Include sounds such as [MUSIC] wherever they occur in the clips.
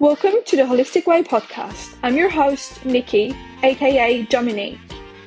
Welcome to the Holistic Way podcast. I'm your host, Niqui, aka Dominique,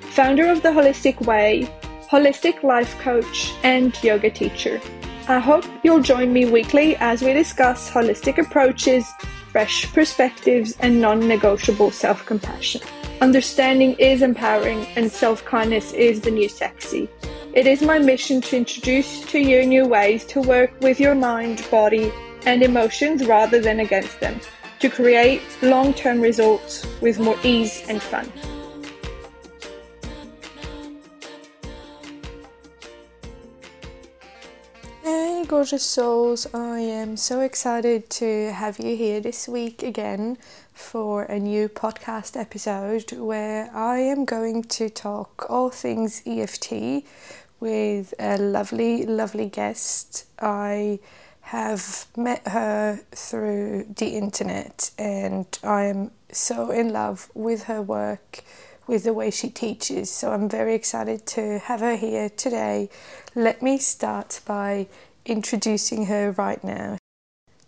founder of the Holistic Way, holistic life coach, and yoga teacher. I hope you'll join me weekly as we discuss holistic approaches, fresh perspectives, and non negotiable self compassion. Understanding is empowering, and self kindness is the new sexy. It is my mission to introduce to you new ways to work with your mind, body, and emotions rather than against them to create long term results with more ease and fun. Hey, gorgeous souls! I am so excited to have you here this week again for a new podcast episode where I am going to talk all things EFT with a lovely, lovely guest. I have met her through the internet and I'm so in love with her work, with the way she teaches. So I'm very excited to have her here today. Let me start by introducing her right now.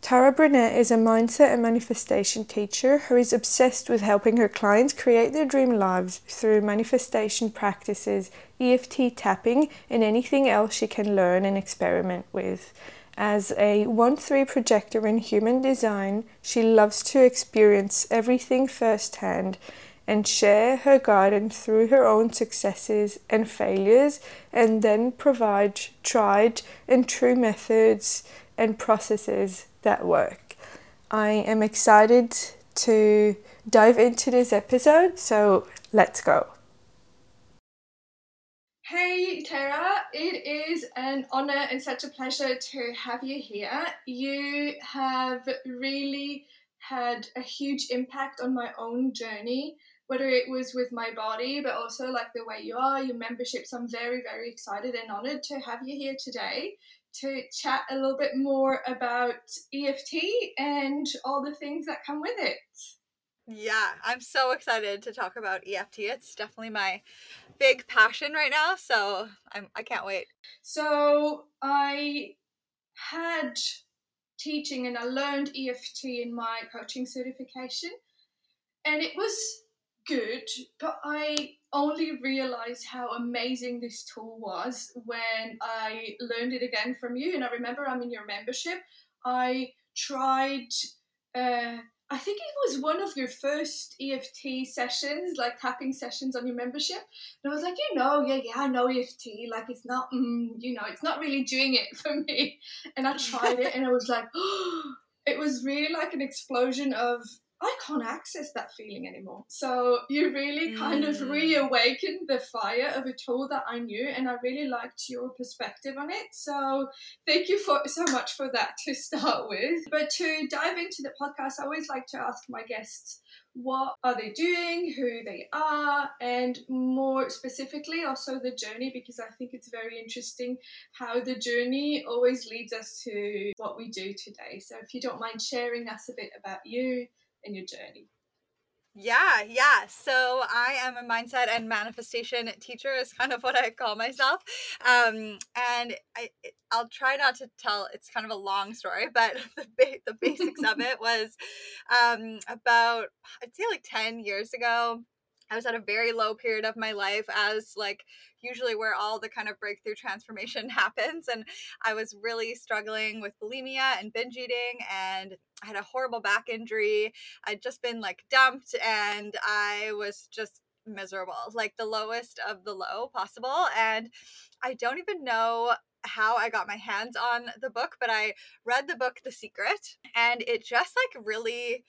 Tara Brunet is a mindset and manifestation teacher who is obsessed with helping her clients create their dream lives through manifestation practices, EFT tapping, and anything else she can learn and experiment with. As a 1 3 projector in human design, she loves to experience everything firsthand and share her guidance through her own successes and failures, and then provide tried and true methods and processes that work. I am excited to dive into this episode, so let's go. Hey Tara, it is an honor and such a pleasure to have you here. You have really had a huge impact on my own journey, whether it was with my body, but also like the way you are, your membership. So I'm very, very excited and honored to have you here today to chat a little bit more about EFT and all the things that come with it. Yeah, I'm so excited to talk about EFT. It's definitely my big passion right now, so I'm I can't wait. So I had teaching and I learned EFT in my coaching certification and it was good, but I only realized how amazing this tool was when I learned it again from you. And I remember I'm in your membership. I tried uh, I think it was one of your first EFT sessions, like tapping sessions on your membership. And I was like, you know, yeah, yeah, I know EFT. Like, it's not, mm, you know, it's not really doing it for me. And I tried it and I was like, oh, [GASPS] it was really like an explosion of I can't access that feeling anymore. So you really kind mm. of reawakened the fire of a tool that I knew, and I really liked your perspective on it. So thank you for so much for that to [LAUGHS] start with. But to dive into the podcast, I always like to ask my guests what are they doing, who they are, and more specifically also the journey because I think it's very interesting how the journey always leads us to what we do today. So if you don't mind sharing us a bit about you in your journey? Yeah, yeah. So I am a mindset and manifestation teacher is kind of what I call myself. Um, and I I'll try not to tell it's kind of a long story, but [LAUGHS] the ba- the basics of [LAUGHS] it was um, about I'd say like 10 years ago. I was at a very low period of my life as like usually where all the kind of breakthrough transformation [LAUGHS] happens and I was really struggling with bulimia and binge eating and I had a horrible back injury. I'd just been like dumped and I was just miserable, like the lowest of the low possible and I don't even know how I got my hands on the book, but I read the book The Secret and it just like really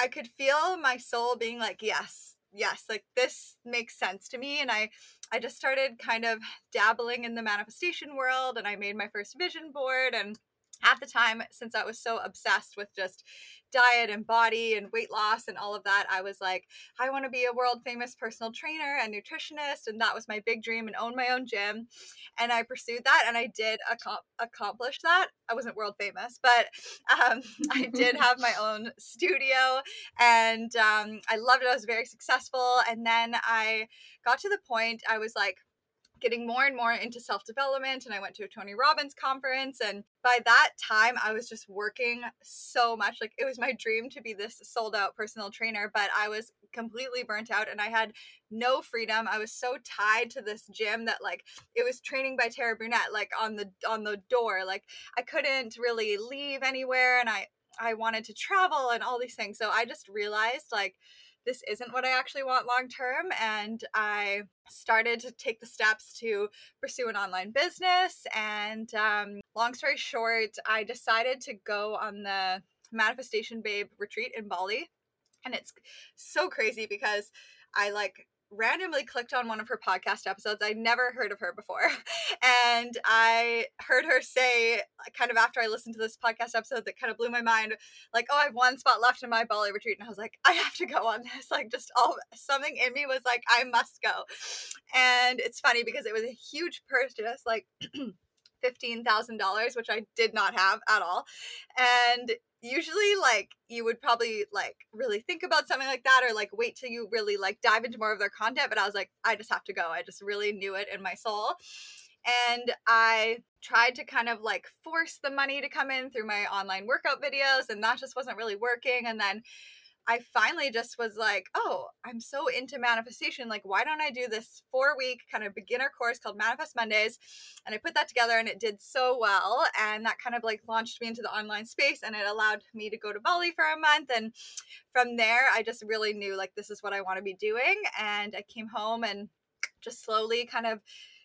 I could feel my soul being like, yes, yes, like this makes sense to me. And I, I just started kind of dabbling in the manifestation world and I made my first vision board and at the time, since I was so obsessed with just diet and body and weight loss and all of that, I was like, I want to be a world famous personal trainer and nutritionist. And that was my big dream and own my own gym. And I pursued that and I did ac- accomplish that. I wasn't world famous, but um, [LAUGHS] I did have my [LAUGHS] own studio and um, I loved it. I was very successful. And then I got to the point I was like, getting more and more into self development. And I went to a Tony Robbins conference. And by that time, I was just working so much. Like it was my dream to be this sold out personal trainer, but I was completely burnt out and I had no freedom. I was so tied to this gym that like it was training by Tara Brunet like on the on the door. Like I couldn't really leave anywhere and I I wanted to travel and all these things. So I just realized like this isn't what I actually want long term. And I started to take the steps to pursue an online business. And um, long story short, I decided to go on the Manifestation Babe retreat in Bali. And it's so crazy because I like randomly clicked on one of her podcast episodes. I'd never heard of her before. [LAUGHS] And I heard her say, kind of after I listened to this podcast episode that kind of blew my mind, like, oh, I have one spot left in my Bali retreat. And I was like, I have to go on this. [LAUGHS] Like, just all something in me was like, I must go. And it's funny because it was a huge purchase, like, [CLEARS THROAT] $15,000, which I did not have at all. And usually like you would probably like really think about something like that or like wait till you really like dive into more of their content but i was like i just have to go. I just really knew it in my soul. And i tried to kind of like force the money to come in through my online workout videos and that just wasn't really working and then I finally just was like, oh, I'm so into manifestation. Like, why don't I do this four week kind of beginner course called Manifest Mondays? And I put that together and it did so well. And that kind of like launched me into the online space and it allowed me to go to Bali for a month. And from there, I just really knew like this is what I want to be doing. And I came home and just slowly kind of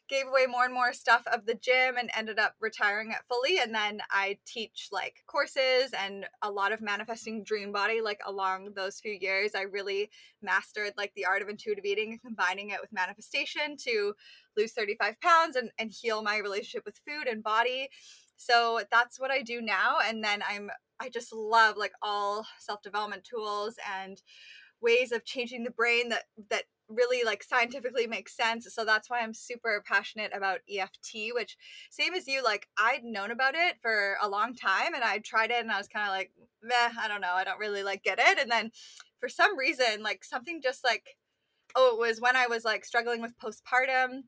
gave away more and more stuff of the gym and ended up retiring it fully and then i teach like courses and a lot of manifesting dream body like along those few years i really mastered like the art of intuitive eating and combining it with manifestation to lose 35 pounds and, and heal my relationship with food and body. So that's what i do now and then i'm i just love like all self-development tools and ways of changing the brain that that really like scientifically makes sense. So that's why I'm super passionate about EFT, which same as you, like I'd known about it for a long time and I tried it and I was kind of like, meh, I don't know, I don't really like get it. And then for some reason, like something just like, oh, it was when I was like struggling with postpartum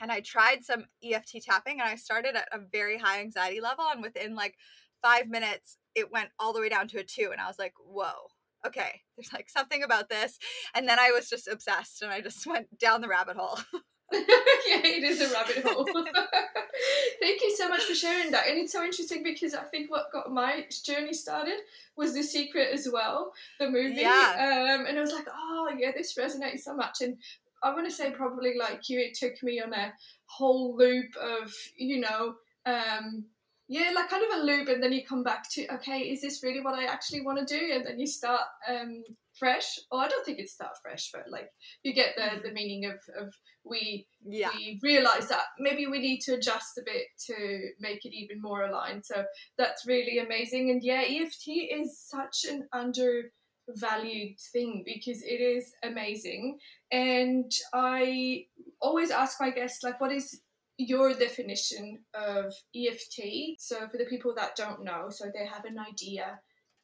and I tried some EFT tapping and I started at a very high anxiety level and within like five minutes it went all the way down to a two and I was like, whoa okay, there's like something about this. And then I was just obsessed and I just went down the rabbit hole. [LAUGHS] yeah, it is a rabbit [LAUGHS] hole. [LAUGHS] Thank you so much for sharing that. And it's so interesting because I think what got my journey started was The Secret as well, the movie. Yeah. Um, and I was like, oh, yeah, this resonates so much. And I want to say, probably like you, it took me on a whole loop of, you know, um, yeah, like kind of a loop, and then you come back to okay, is this really what I actually want to do? And then you start um, fresh. Or I don't think it's start fresh, but like you get the the meaning of of we yeah. we realize that maybe we need to adjust a bit to make it even more aligned. So that's really amazing. And yeah, EFT is such an undervalued thing because it is amazing. And I always ask my guests like, what is your definition of EFT. So for the people that don't know, so they have an idea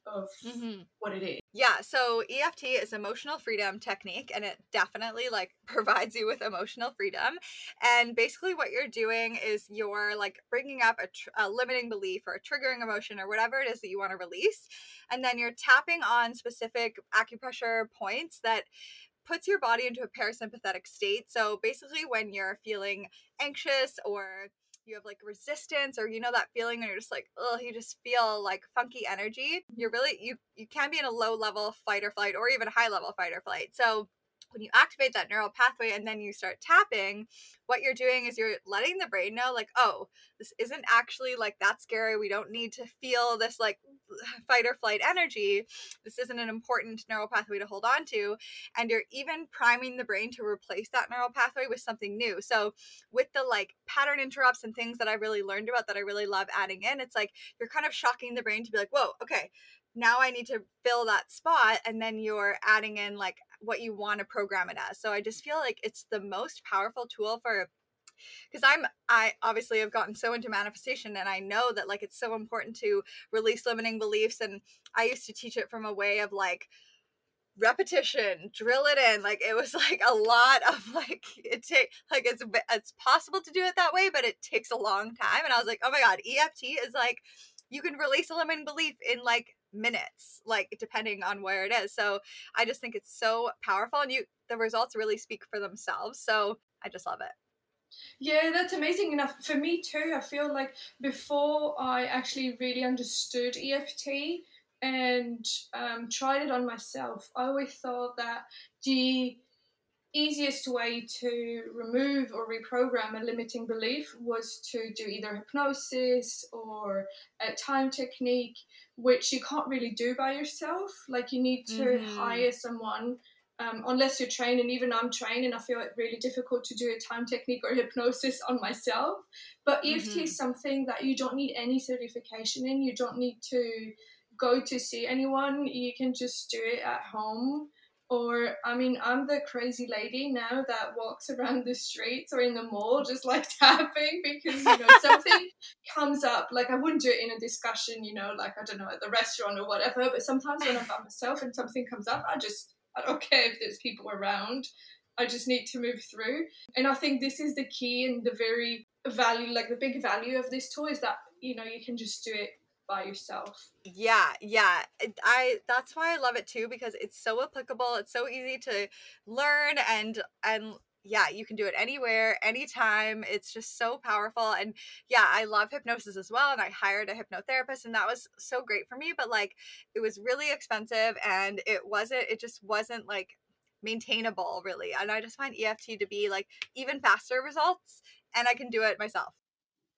of mm-hmm. what it is. Yeah, so EFT is emotional freedom technique and it definitely like [LAUGHS] provides you with emotional freedom. And basically what you're doing is you're like bringing up a, tr- a limiting belief or a triggering emotion or whatever it is that you want to release and then you're tapping on specific acupressure points that puts your body into a parasympathetic state. So basically, when you're feeling anxious or you have like resistance or you know that feeling when you're just like oh you just feel like funky energy mm-hmm. you're really you you can be in a low level fight or flight or even high level fight or flight so when you activate that neural pathway and then you start tapping, what you're doing is you're letting the brain know, like, oh, this isn't actually like that scary. We don't need to feel this like [SIGHS] fight or flight energy. This isn't an important neural pathway to hold on to. And you're even priming the brain to replace that neural pathway with something new. So, with the like pattern interrupts and things that I really learned about that I really love adding in, it's like you're kind of shocking the brain to be like, whoa, okay, now I need to fill that spot. And then you're adding in like what you want to program it as. So I just feel like it's the most powerful tool for because I'm I obviously have gotten so into manifestation and I know that like it's so important to release limiting beliefs and I used to teach it from a way of like repetition drill it in like it was [LAUGHS] like a lot of like it take like it's it's possible to do it that way but it takes a long time and i was like oh my god eft is like you can release a limiting belief in like minutes like depending on where it is so i just think it's so powerful and you the results really speak for themselves so i just love it yeah, that's amazing enough for me too. I feel like before I actually really understood EFT, and um, tried it on myself. I always thought that the easiest way to remove or reprogram a limiting belief was to do either hypnosis or a time technique, which you can't really do by yourself. Like you need to mm-hmm. hire someone. Um, unless you're trained, and even I'm trained, and I feel it really difficult to do a time technique or [LAUGHS] hypnosis on myself. But EFT mm-hmm. is something that you don't need any certification in. You don't need to go to see anyone, you can just do it at home. Or, I mean, I'm the crazy lady now that walks around the streets or in the mall just like [LAUGHS] tapping because, you know, something [LAUGHS] comes up. Like, I wouldn't do it in a discussion, you know, like, I don't know, at the restaurant or whatever. But sometimes when I'm by myself and something comes up, I just, I don't [LAUGHS] care if there's people around. I just need to move through. And I think this is the key and the very value, like the big value of this tool is that, you know, you can just do it by yourself. Yeah, yeah. I that's why I love it too because it's so applicable. It's so easy to learn and and yeah, you can do it anywhere, anytime. It's just so powerful. And yeah, I love hypnosis as well. And I hired a hypnotherapist, and that was so great for me. But like, it was really expensive, and it wasn't, it just wasn't like maintainable really. And I just find EFT to be like even faster results, and I can do it myself.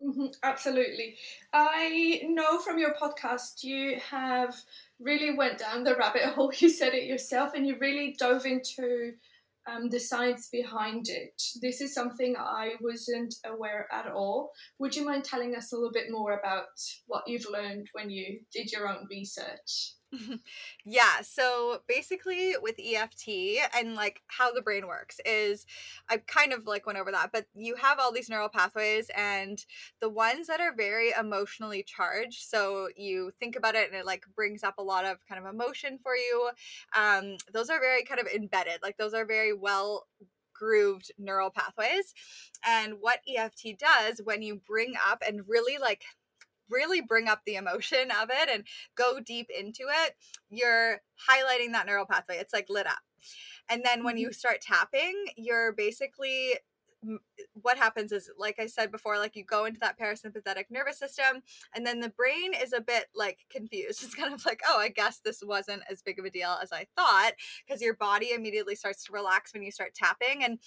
Mm-hmm, absolutely. I know from your podcast you have really went down the rabbit [LAUGHS] hole. You said it yourself, and you really dove into um, the science behind it. This is something I wasn't aware at all. Would you mind telling us a little bit more about what you've learned when you did your own research? [LAUGHS] yeah, so basically with EFT and like how the brain works is I kind of like went over that, but you have all these neural pathways and the ones that are very emotionally charged, so you think about it and it like brings up a lot of kind of emotion for you. Um those are very kind of embedded. Like those are very well grooved neural pathways. And what EFT does when you bring up and really like really bring up the emotion of it and go deep into it, you're highlighting that neural pathway. It's like lit up. And then when you mm-hmm. start tapping, you're basically what happens is like i said before like you go into that parasympathetic nervous system and then the brain is a bit like confused [LAUGHS] it's kind of like oh i guess this wasn't as big of a deal as i thought because your body immediately starts to relax when you start tapping and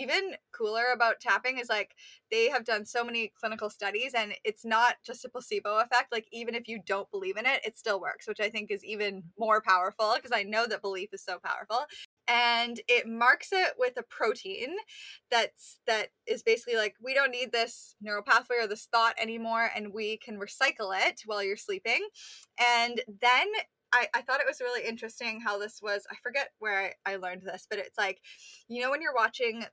even cooler about tapping is like they have done so many clinical studies and it's not just a placebo effect like even if you don't believe in it it still works which i think is even more powerful because i know that belief is so powerful. And it marks it with a protein that's that is basically like we don't need this neural pathway or this thought anymore and we can recycle it while you're sleeping. And then I, I thought it was really interesting how this was i forget where I, I learned this but it's like you know when you're watching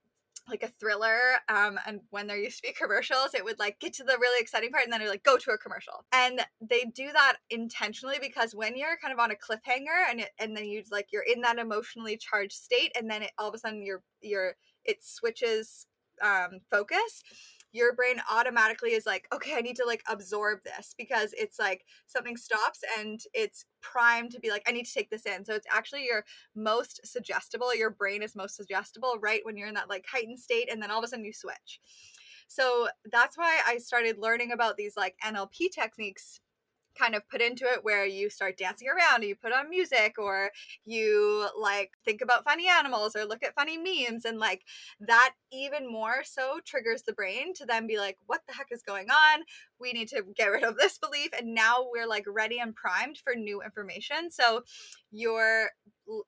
like a thriller um and when there used to be commercials it would like get to the really exciting part and then it would like go to a commercial. And they do that intentionally because when you're kind of on a cliffhanger and it, and then you like you're in that emotionally charged state and then it all of a sudden you're you're it switches um focus your brain automatically is like, okay, I need to like absorb this because it's like something stops and it's primed to be like, I need to take this in. So it's actually your most suggestible, your brain is most suggestible right when you're in that like heightened state and then all of a sudden you switch. So that's why I started learning about these like NLP techniques kind of put into it where you start dancing around you put on music or you like think about funny animals or look at funny memes and like that even more so triggers the brain to then be like what the heck is going on? We need to get rid of this belief and now we're like ready and primed for new information. So you're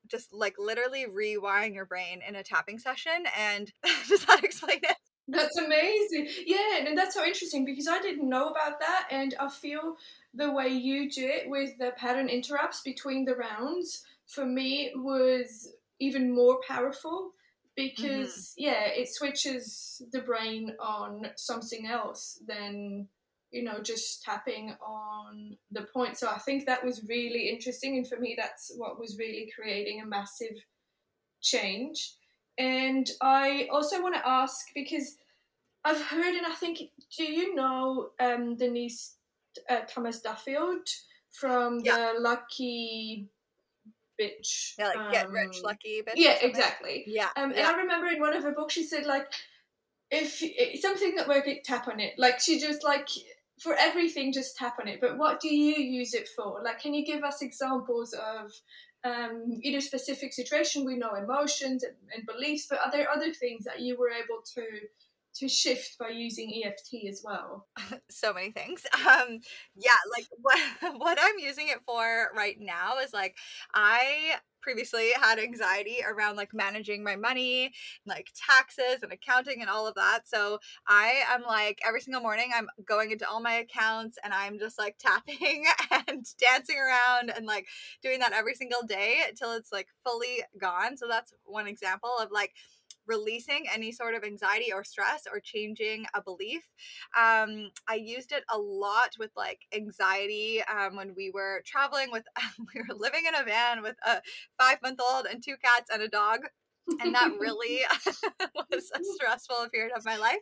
just like literally rewiring your brain in a tapping session and [LAUGHS] does that explain it? That's amazing. Yeah, and that's so interesting because I didn't know about that, and I feel the way you do it with the pattern interrupts between the rounds for me was even more powerful because mm-hmm. yeah it switches the brain on something else than you know, just tapping on the point. So I think that was really interesting. And for me, that's what was really creating a massive change. And I also want to ask because I've heard, and I think, do you know um, Denise uh, Thomas Duffield from yeah. the Lucky Bitch? Yeah, like um, Get Rich um, Lucky Bitch. Yeah, exactly. Yeah. Um, yeah. And I remember in one of her books, she said, like, if it's something that works, tap on it. Like, she just, like, for everything, just tap on it. But what do you use it for? Like, can you give us examples of um, either specific situation? We know emotions and, and beliefs, but are there other things that you were able to to shift by using EFT as well? [LAUGHS] so many things. [LAUGHS] Um, yeah, like what [LAUGHS] what I'm using it for right now is like I previously had anxiety around like managing my money, like taxes and accounting and all of that. So I am like every single morning I'm going into all my accounts and I'm just like tapping and dancing around and like doing that every single day until it's like fully gone. So that's one example of like releasing any sort of anxiety or stress or changing a belief. Um, I used it a lot with like anxiety um, when we were traveling with, [LAUGHS] we were living in a van with a five month old and two cats and a dog and that really [LAUGHS] [LAUGHS] was a stressful period of my life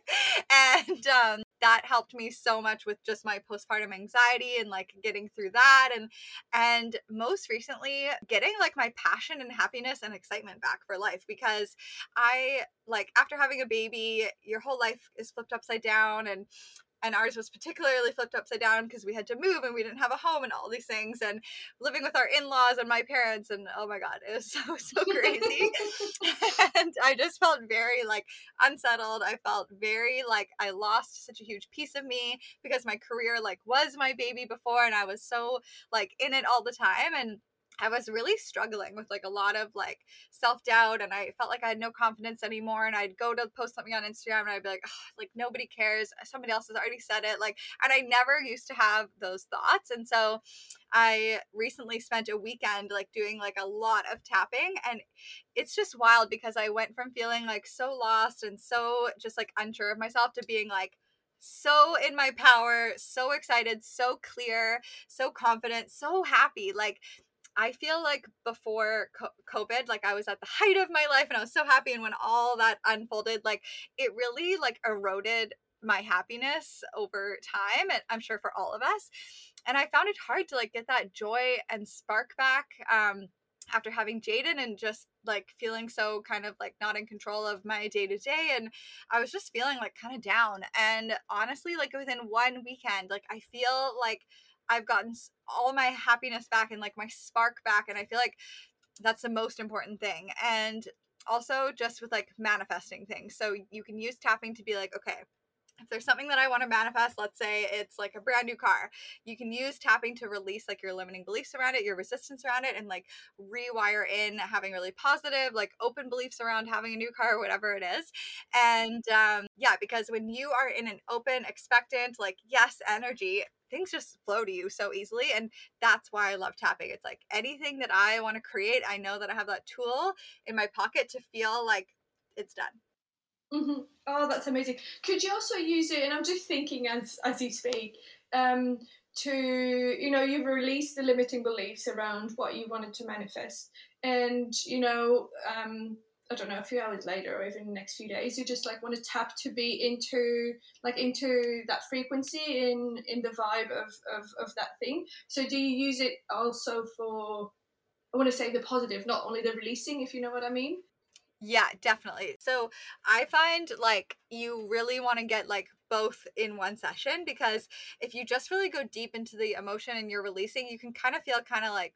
and um, that helped me so much with just my postpartum anxiety and like getting through that and and most recently getting like my passion and happiness and excitement back for life because i like after having a baby your whole life is flipped upside down and and ours was particularly flipped upside down because we had to move and we didn't have a home and all these things and living with our in-laws and my parents and oh my god it was so [LAUGHS] so crazy. [LAUGHS] And i just felt very like unsettled. I felt very like i lost such a huge piece of me because my career like was my baby before and i was so like in it all the time and I was really struggling with like a lot of like self doubt, and I felt like I had no confidence anymore. And I'd go to post something on Instagram, and I'd be like, like nobody cares. Somebody else has already said it. Like, and I never used to have those thoughts. And so, I recently spent a weekend like doing like a lot of tapping, and it's just wild because I went from feeling like so lost and so just like unsure of myself to being like so in my power, so excited, so clear, so confident, so happy. Like I feel like before COVID, like I was at the height of my life and I was so happy. And when all that unfolded, like it really like eroded my happiness over time. And I'm sure for all of us. And I found it hard to like get that joy and spark back. Um, after having Jaden and just like feeling so kind of like not in control of my day to day. And I was just feeling like kind of down. And honestly, like within one weekend, like I feel like I've gotten all my happiness back and like my spark back. And I feel like that's the most important thing. And also just with like manifesting things. So you can use tapping to be like, okay, if there's something that I want to manifest, let's say it's like a brand new car, you can use tapping to release like your limiting beliefs around it, your resistance around it, and like rewire in having really positive, like open beliefs around having a new car or whatever it is. And um, yeah, because when you are in an open, expectant, like yes energy, things just flow to you so easily. And that's why I love tapping. It's like anything that I want to create, I know that I have that tool in my pocket to feel like it's done. Mm-hmm. Oh, that's amazing. Could you also use it? And I'm just thinking as as you speak, um, to you know, you've released the limiting beliefs around what you wanted to manifest, and you know, um, I don't know, a few hours later or even the next few days, you just like want to tap to be into like into that frequency in in the vibe of of of that thing. So do you use it also for? I want to say the positive, not only the releasing, if you know what I mean. Yeah, definitely. So I find like you really want to get like both in one session because if you just really go deep into the emotion and you're releasing, you can kind of feel kind of like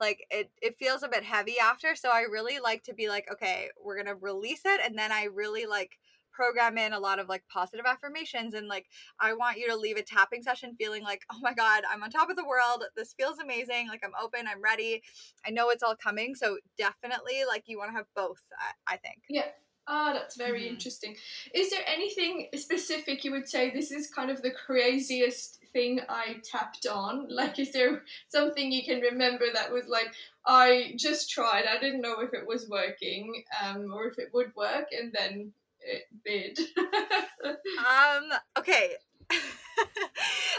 like it it feels a bit heavy after. So I really like to be like, okay, we're to release it and then I really like program in a lot of like positive affirmations and like I want you to leave a tapping session feeling like, "Oh my god, I'm on top of the world. This feels amazing. Like I'm open, I'm ready. I know it's all coming." So definitely like you want to have both, I, I think. Yeah. Ah, oh, that's very mm-hmm. interesting. Is there anything specific you would say this is kind of the craziest thing I tapped on? [LAUGHS] Like, is there something you can remember that was like, I just tried, I didn't know if it was working um, or if it would work, and then it did. [LAUGHS] um, okay. [LAUGHS]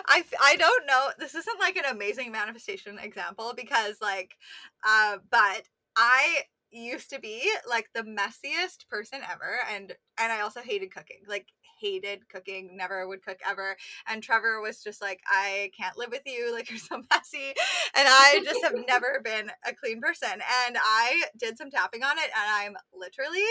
I, I don't know. This isn't like an amazing manifestation example because like, uh, but I used to be like the messiest person ever and and I also hated cooking. Like hated cooking, never would cook ever. And Trevor was just like, I can't live with you. [LAUGHS] Like, you're so messy. And I just have [LAUGHS] never been a clean person. And I did some tapping on it, and I'm literally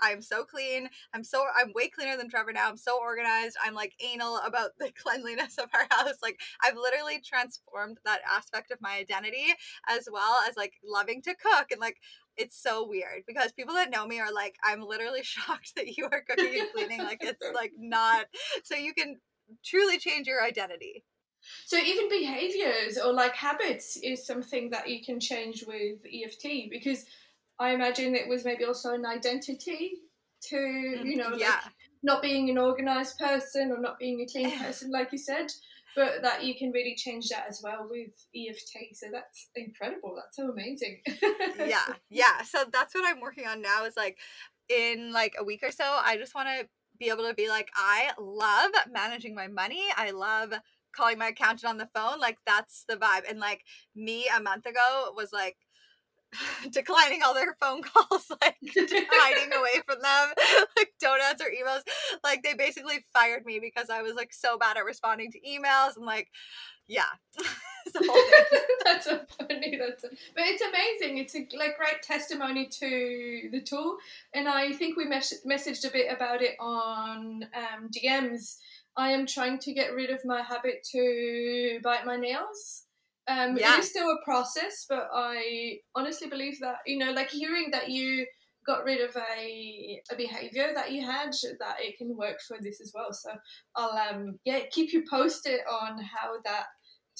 I'm so clean. I'm so I'm way cleaner than Trevor now. I'm so organized. I'm like anal about the [LAUGHS] cleanliness of our house. Like I've literally transformed that aspect of my identity as well as like loving to cook and like it's so weird because people that know me are like I'm literally [LAUGHS] shocked that you are cooking and cleaning like it's [LAUGHS] like not so you can truly change your identity. So even behaviors or like habits is something that you can change with EFT because I imagine it was maybe also an identity to you mm-hmm. know yeah. like not being an organized person or not being a clean [LAUGHS] person like you said but that you can really change that as well with EFT so that's incredible. That's so amazing. [LAUGHS] Yeah yeah. So that's what I'm working on now is like in like a week or so I just want to be able to be like I love managing my money. I love calling my accountant on the phone. Like that's the vibe. And like me a month ago was like [LAUGHS] declining all their phone calls, [LAUGHS] like hiding [LAUGHS] away from them, like don't answer emails. Like they basically fired me because I was like so bad at responding to emails and like, yeah. that's so funny. That's a, but it's amazing. It's a like great testimony to the tool, and I think we mes- messaged a bit about it on um, DMs. I am trying to get rid of my habit to bite my nails. Um, yeah. It is still a process, but I honestly believe that you know, like hearing that you got rid of a, a behavior that you had, that it can work for this as well. So I'll um yeah keep you posted on how that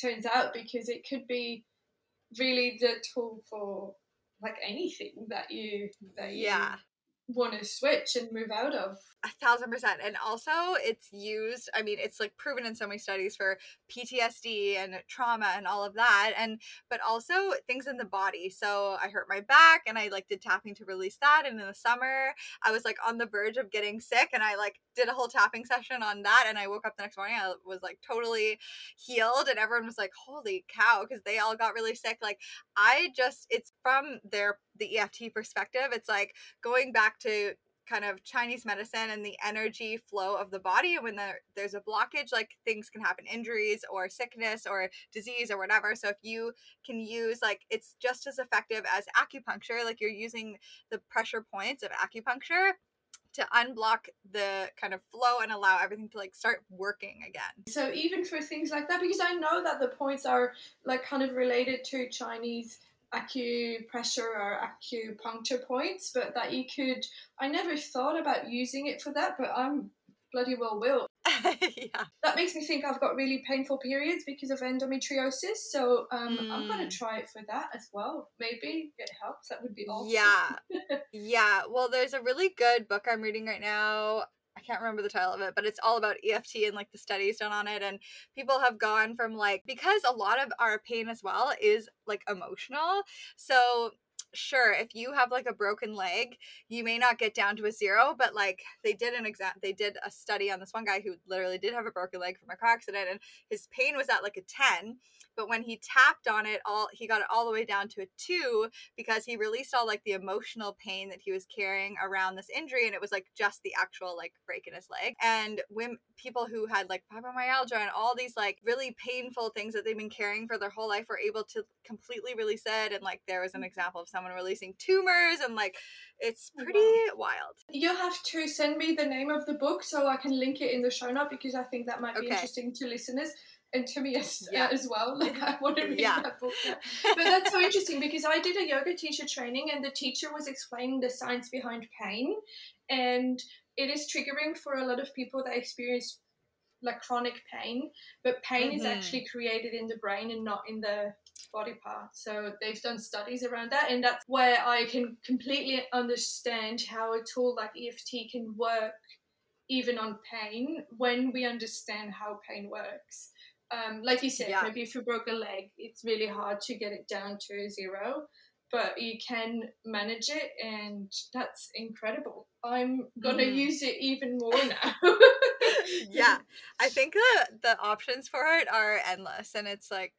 turns out because it could be really the tool for like anything that you that you yeah want to switch and move out of. A thousand percent. And also, it's used, I mean, it's like proven in so many studies for PTSD and trauma and all of that. And, but also things in the body. So I hurt my back and I like did tapping to release that. And in the summer, I was like on the verge of getting sick and I like did a whole tapping session on that. And I woke up the next morning, I was like totally healed. And everyone was like, holy cow, because they all got really sick. Like, I just, it's from their the EFT perspective, it's like going back to kind of Chinese medicine and the energy flow of the body. When there, there's a blockage, like things can happen injuries or sickness or disease or whatever. So if you can use, like, it's just as effective as acupuncture, like you're using the pressure points of acupuncture to unblock the kind of flow and allow everything to like start working again. So even for things like that, because I know that the points are like kind of related to Chinese acupressure or acupuncture points, but that you could. I never thought about using it for that, but I'm bloody well will. [LAUGHS] yeah. That makes me think I've got really painful periods because of endometriosis. So um, mm. I'm going to try it for that as well. Maybe it helps. That would be awesome. Yeah. [LAUGHS] yeah. Well, there's a really good book I'm reading right now. Can't remember the title of it, but it's all about EFT and like the studies done on it. And people have gone from like, because a lot of our pain as well is like emotional. So sure if you have like a broken leg you may not get down to a zero but like they did an exam they did a study on this one guy who literally did have a broken leg from a car accident and his pain was at like a 10 but when he tapped on it all he got it all the way down to a two because he released all like the emotional pain that he was carrying around this injury and it was like just the actual like break in his leg. And when people who had like fibromyalgia and all these like really painful things that they've been carrying for their whole life were able to completely release it and like there was an mm. example of someone releasing tumors and like it's oh, pretty wow. wild you'll have to send me the name of the book so i can link it in the show note because i think that might be okay. interesting to listeners and to me as, yeah. as well. [LAUGHS] Like I want to read yeah. that book. [LAUGHS] But that's so interesting because I did a yoga teacher training and the teacher was explaining the science behind pain, and it is triggering for a lot of people that experience like chronic pain. But pain mm-hmm. is actually created in the brain and not in the body part. So they've done studies around that, and that's where I can completely understand how a tool like EFT can work even on pain when we understand how pain works um, like you said, yeah. maybe if you broke a leg, it's really hard to get it down to zero, but you can manage it, and that's incredible. I'm gonna mm. use it even more now. [LAUGHS] yeah, I think the the options for it are endless, and it's like,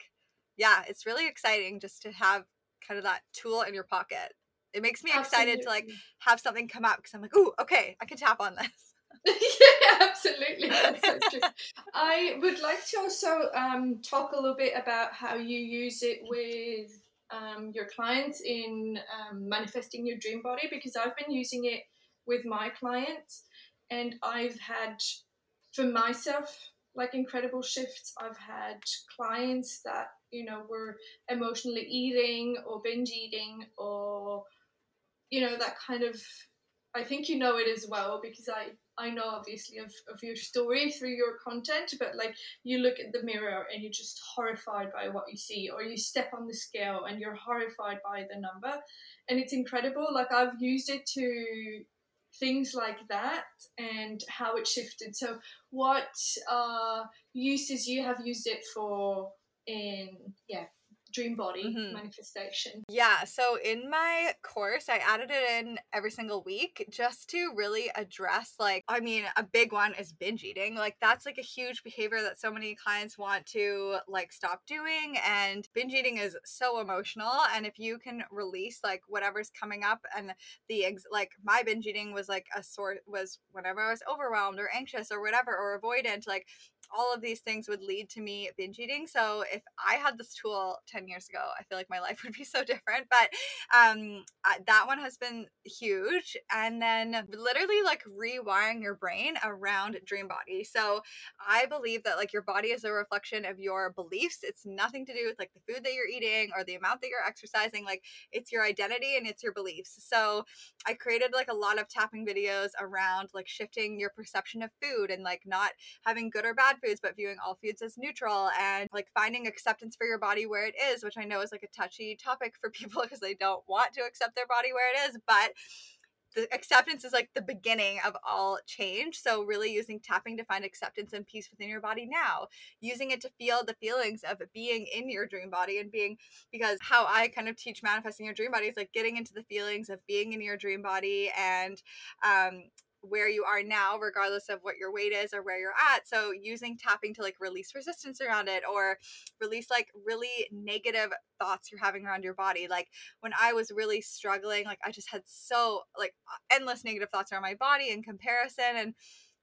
yeah, it's really exciting just to have kind of that tool in your pocket. It makes me absolutely. excited to like have something come up because I'm like, ooh, okay, I can tap on this. [LAUGHS] yeah, absolutely. That's so true. [LAUGHS] I would like to also um, talk a little bit about how you use it with um, your clients in um, manifesting your dream body because I've been using it with my clients and I've had for myself like incredible shifts. I've had clients that you know were emotionally eating or binge eating or you know that kind of I think you know it as well because I I know obviously of, of your story through your content, but like you look at the mirror and you're just horrified by what you see, or you step on the scale and you're horrified by the number. And it's incredible. Like I've used it to things like that and how it shifted. So, what uh, uses you have used it for in, yeah, dream body mm-hmm. manifestation. Yeah, so in my course, I added it in every single week just to really address like I mean, a big one is binge eating. Like that's like a huge behavior that so many clients want to like stop doing and binge eating is so emotional and if you can release like whatever's coming up and the ex- like my binge eating was like a sort was whenever I was overwhelmed or anxious or whatever or avoidant like all of these things would lead to me binge eating. So if I had this tool 10 years ago, I feel like my [LAUGHS] life would be so different. But um, that one has been huge. And then literally like rewiring your brain around dream body. So I believe that like your body is a reflection of your beliefs. It's nothing to do with like the food that you're eating or the amount that you're exercising. Like it's your identity and it's your beliefs. So I created like a lot of tapping videos around like shifting your perception of food and like not having good or bad foods, but viewing all foods as neutral and like finding acceptance for your body where it is, which I know is like a touchy topic for [LAUGHS] people because they don't want to accept their body where it is. But the acceptance is like the beginning of all change. So, really using tapping to find acceptance and peace within your body now, using it to feel the feelings of being in your dream body and being because how I kind of teach manifesting your dream body is like getting into the feelings of being in your dream body and um, where you are now, regardless of what your weight is or where you're at. So using tapping to like release resistance around it or release like really negative thoughts you're having around your body. Like when I was really struggling, like I just had so like endless negative thoughts around my body in comparison and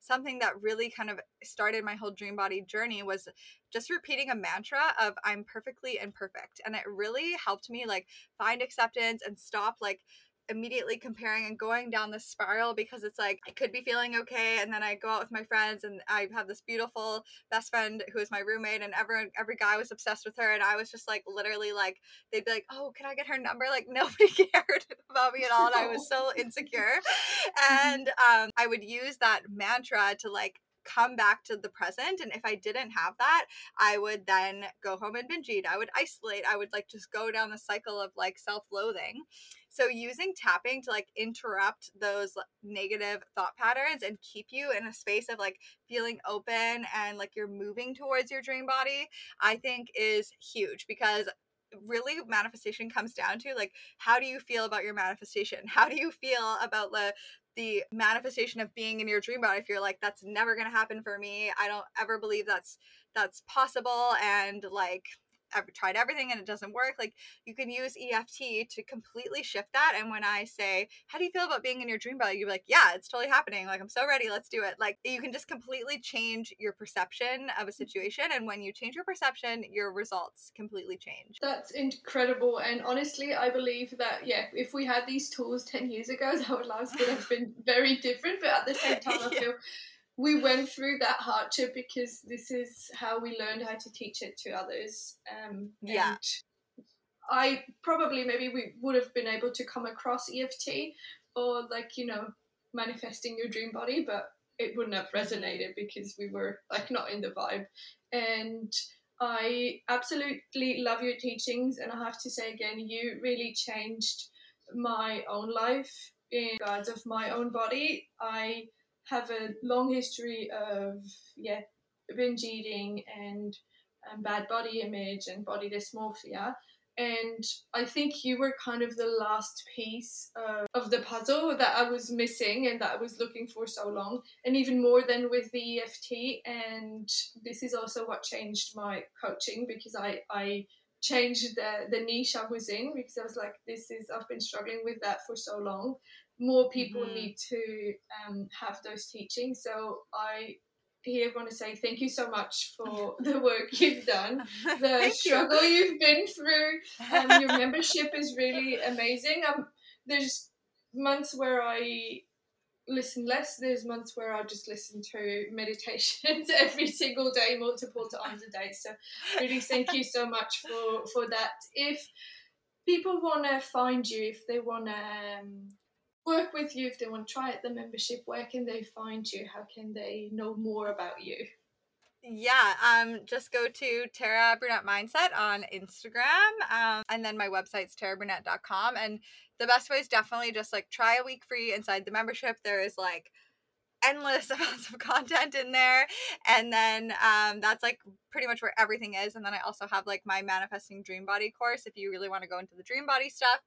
something that really kind of started my whole dream body journey was just repeating a mantra of I'm perfectly imperfect. And it really helped me like find acceptance and stop like immediately comparing and going down the spiral because it's like I could be feeling okay and then I go out with my friends and I have this beautiful best friend who is my roommate and everyone every guy was obsessed with her and I was just like literally like they'd be like oh can I get her number like [LAUGHS] nobody cared about me at all and I was so insecure mm-hmm. and um I would use that mantra to like come back to the present. And if I didn't have that, I would then go home and binge eat. I would isolate. I would like just go down the cycle of like self loathing. So using tapping to like interrupt those negative thought patterns and keep you in a space of like feeling open and like you're moving towards your dream body, I think is huge because really manifestation comes down to like how do you feel about your manifestation? [LAUGHS] How do you feel about the the manifestation of being in your dream body if you're like that's never going to happen for me. I don't ever believe that's that's possible and like I've tried everything and it doesn't work. Like you can use EFT to completely shift that. And when I say, How do you feel about being in your dream body? You're like, Yeah, it's totally happening. Like I'm so ready. Let's do it. Like you can just completely change your perception of a mm-hmm. situation. And when you change your perception, your results completely change. That's incredible. And honestly, I believe that, yeah, if we had these tools 10 years ago, [LAUGHS] our lives would have been very different. But at the same [LAUGHS] time, I feel we went through that hardship because this is how we learned how to teach it to others. Um, yeah. I probably maybe we would have been able to come across EFT or like you know manifesting your dream body, but it wouldn't have resonated because we were like not in the vibe. And I absolutely love your teachings, and I have to say again, you really changed my own life in regards of my own body. I have a long history of yeah binge eating and, and bad body image and body dysmorphia and I think you were kind of the last piece of the puzzle that I was missing and that I was looking for so long, and even more than with the EFT. And this is also what changed my coaching because I I changed the the niche I was in because I was like, this is I've been struggling with that for so long. More people mm-hmm. need to um, have those teachings. So I here want to say thank you so much for [LAUGHS] the work you've done, [LAUGHS] the struggle you. have been through. Um, your [LAUGHS] membership is really amazing. Um, there's months where I listen less. There's months where I just listen to meditations every single day, multiple times a day. So really, thank you so much for for that. If people want to find you, if they want to um, work with you, if they want to try out the membership, where can they find you? How can they know more about you? Yeah, um, just go to Tara Brunet Mindset on Instagram. Um, and then my website's tarabrunet.com. And the best way is definitely just like try a week free inside the membership. There is like endless [LAUGHS] amounts of content in there and then um, that's like pretty much where everything is and then i also have like my manifesting dream body course if you really want to go into the dream body stuff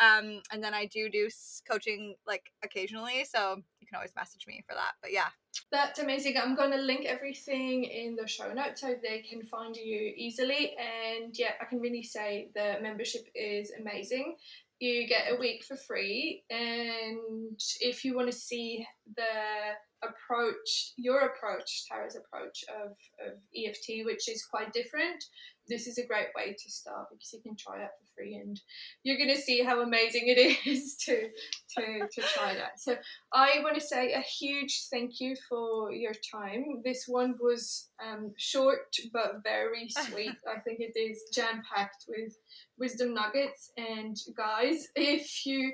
um, and then i do do coaching like occasionally so you can always message me for that but yeah. That's amazing i'm going to link everything in the show notes so they can find you easily and yeah i can really say the membership is amazing. You get a week for free and if you want to see the approach your approach tara's approach of, of eft which is quite different this is a great way to start because you can try that for free and you're going to see how amazing it [LAUGHS] is to to to try that. So i want to say a huge thank you for your time. This one was um, short but very [LAUGHS] sweet. I think it is jam packed with wisdom nuggets. And guys if you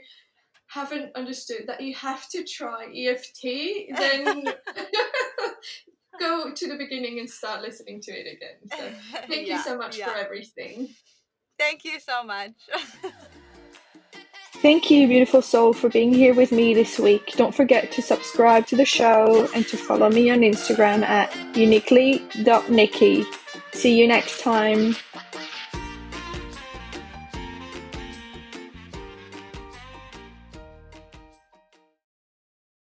haven't understood that you have to try EFT, then [LAUGHS] go to the beginning and start listening to it again. So [LAUGHS] thank yeah, you so much yeah. for everything. Thank you so much. [LAUGHS] Thank you, beautiful soul, for being here with me this week. Don't forget to subscribe to the show and to follow me on Instagram at uniquely.niqui. See you next time.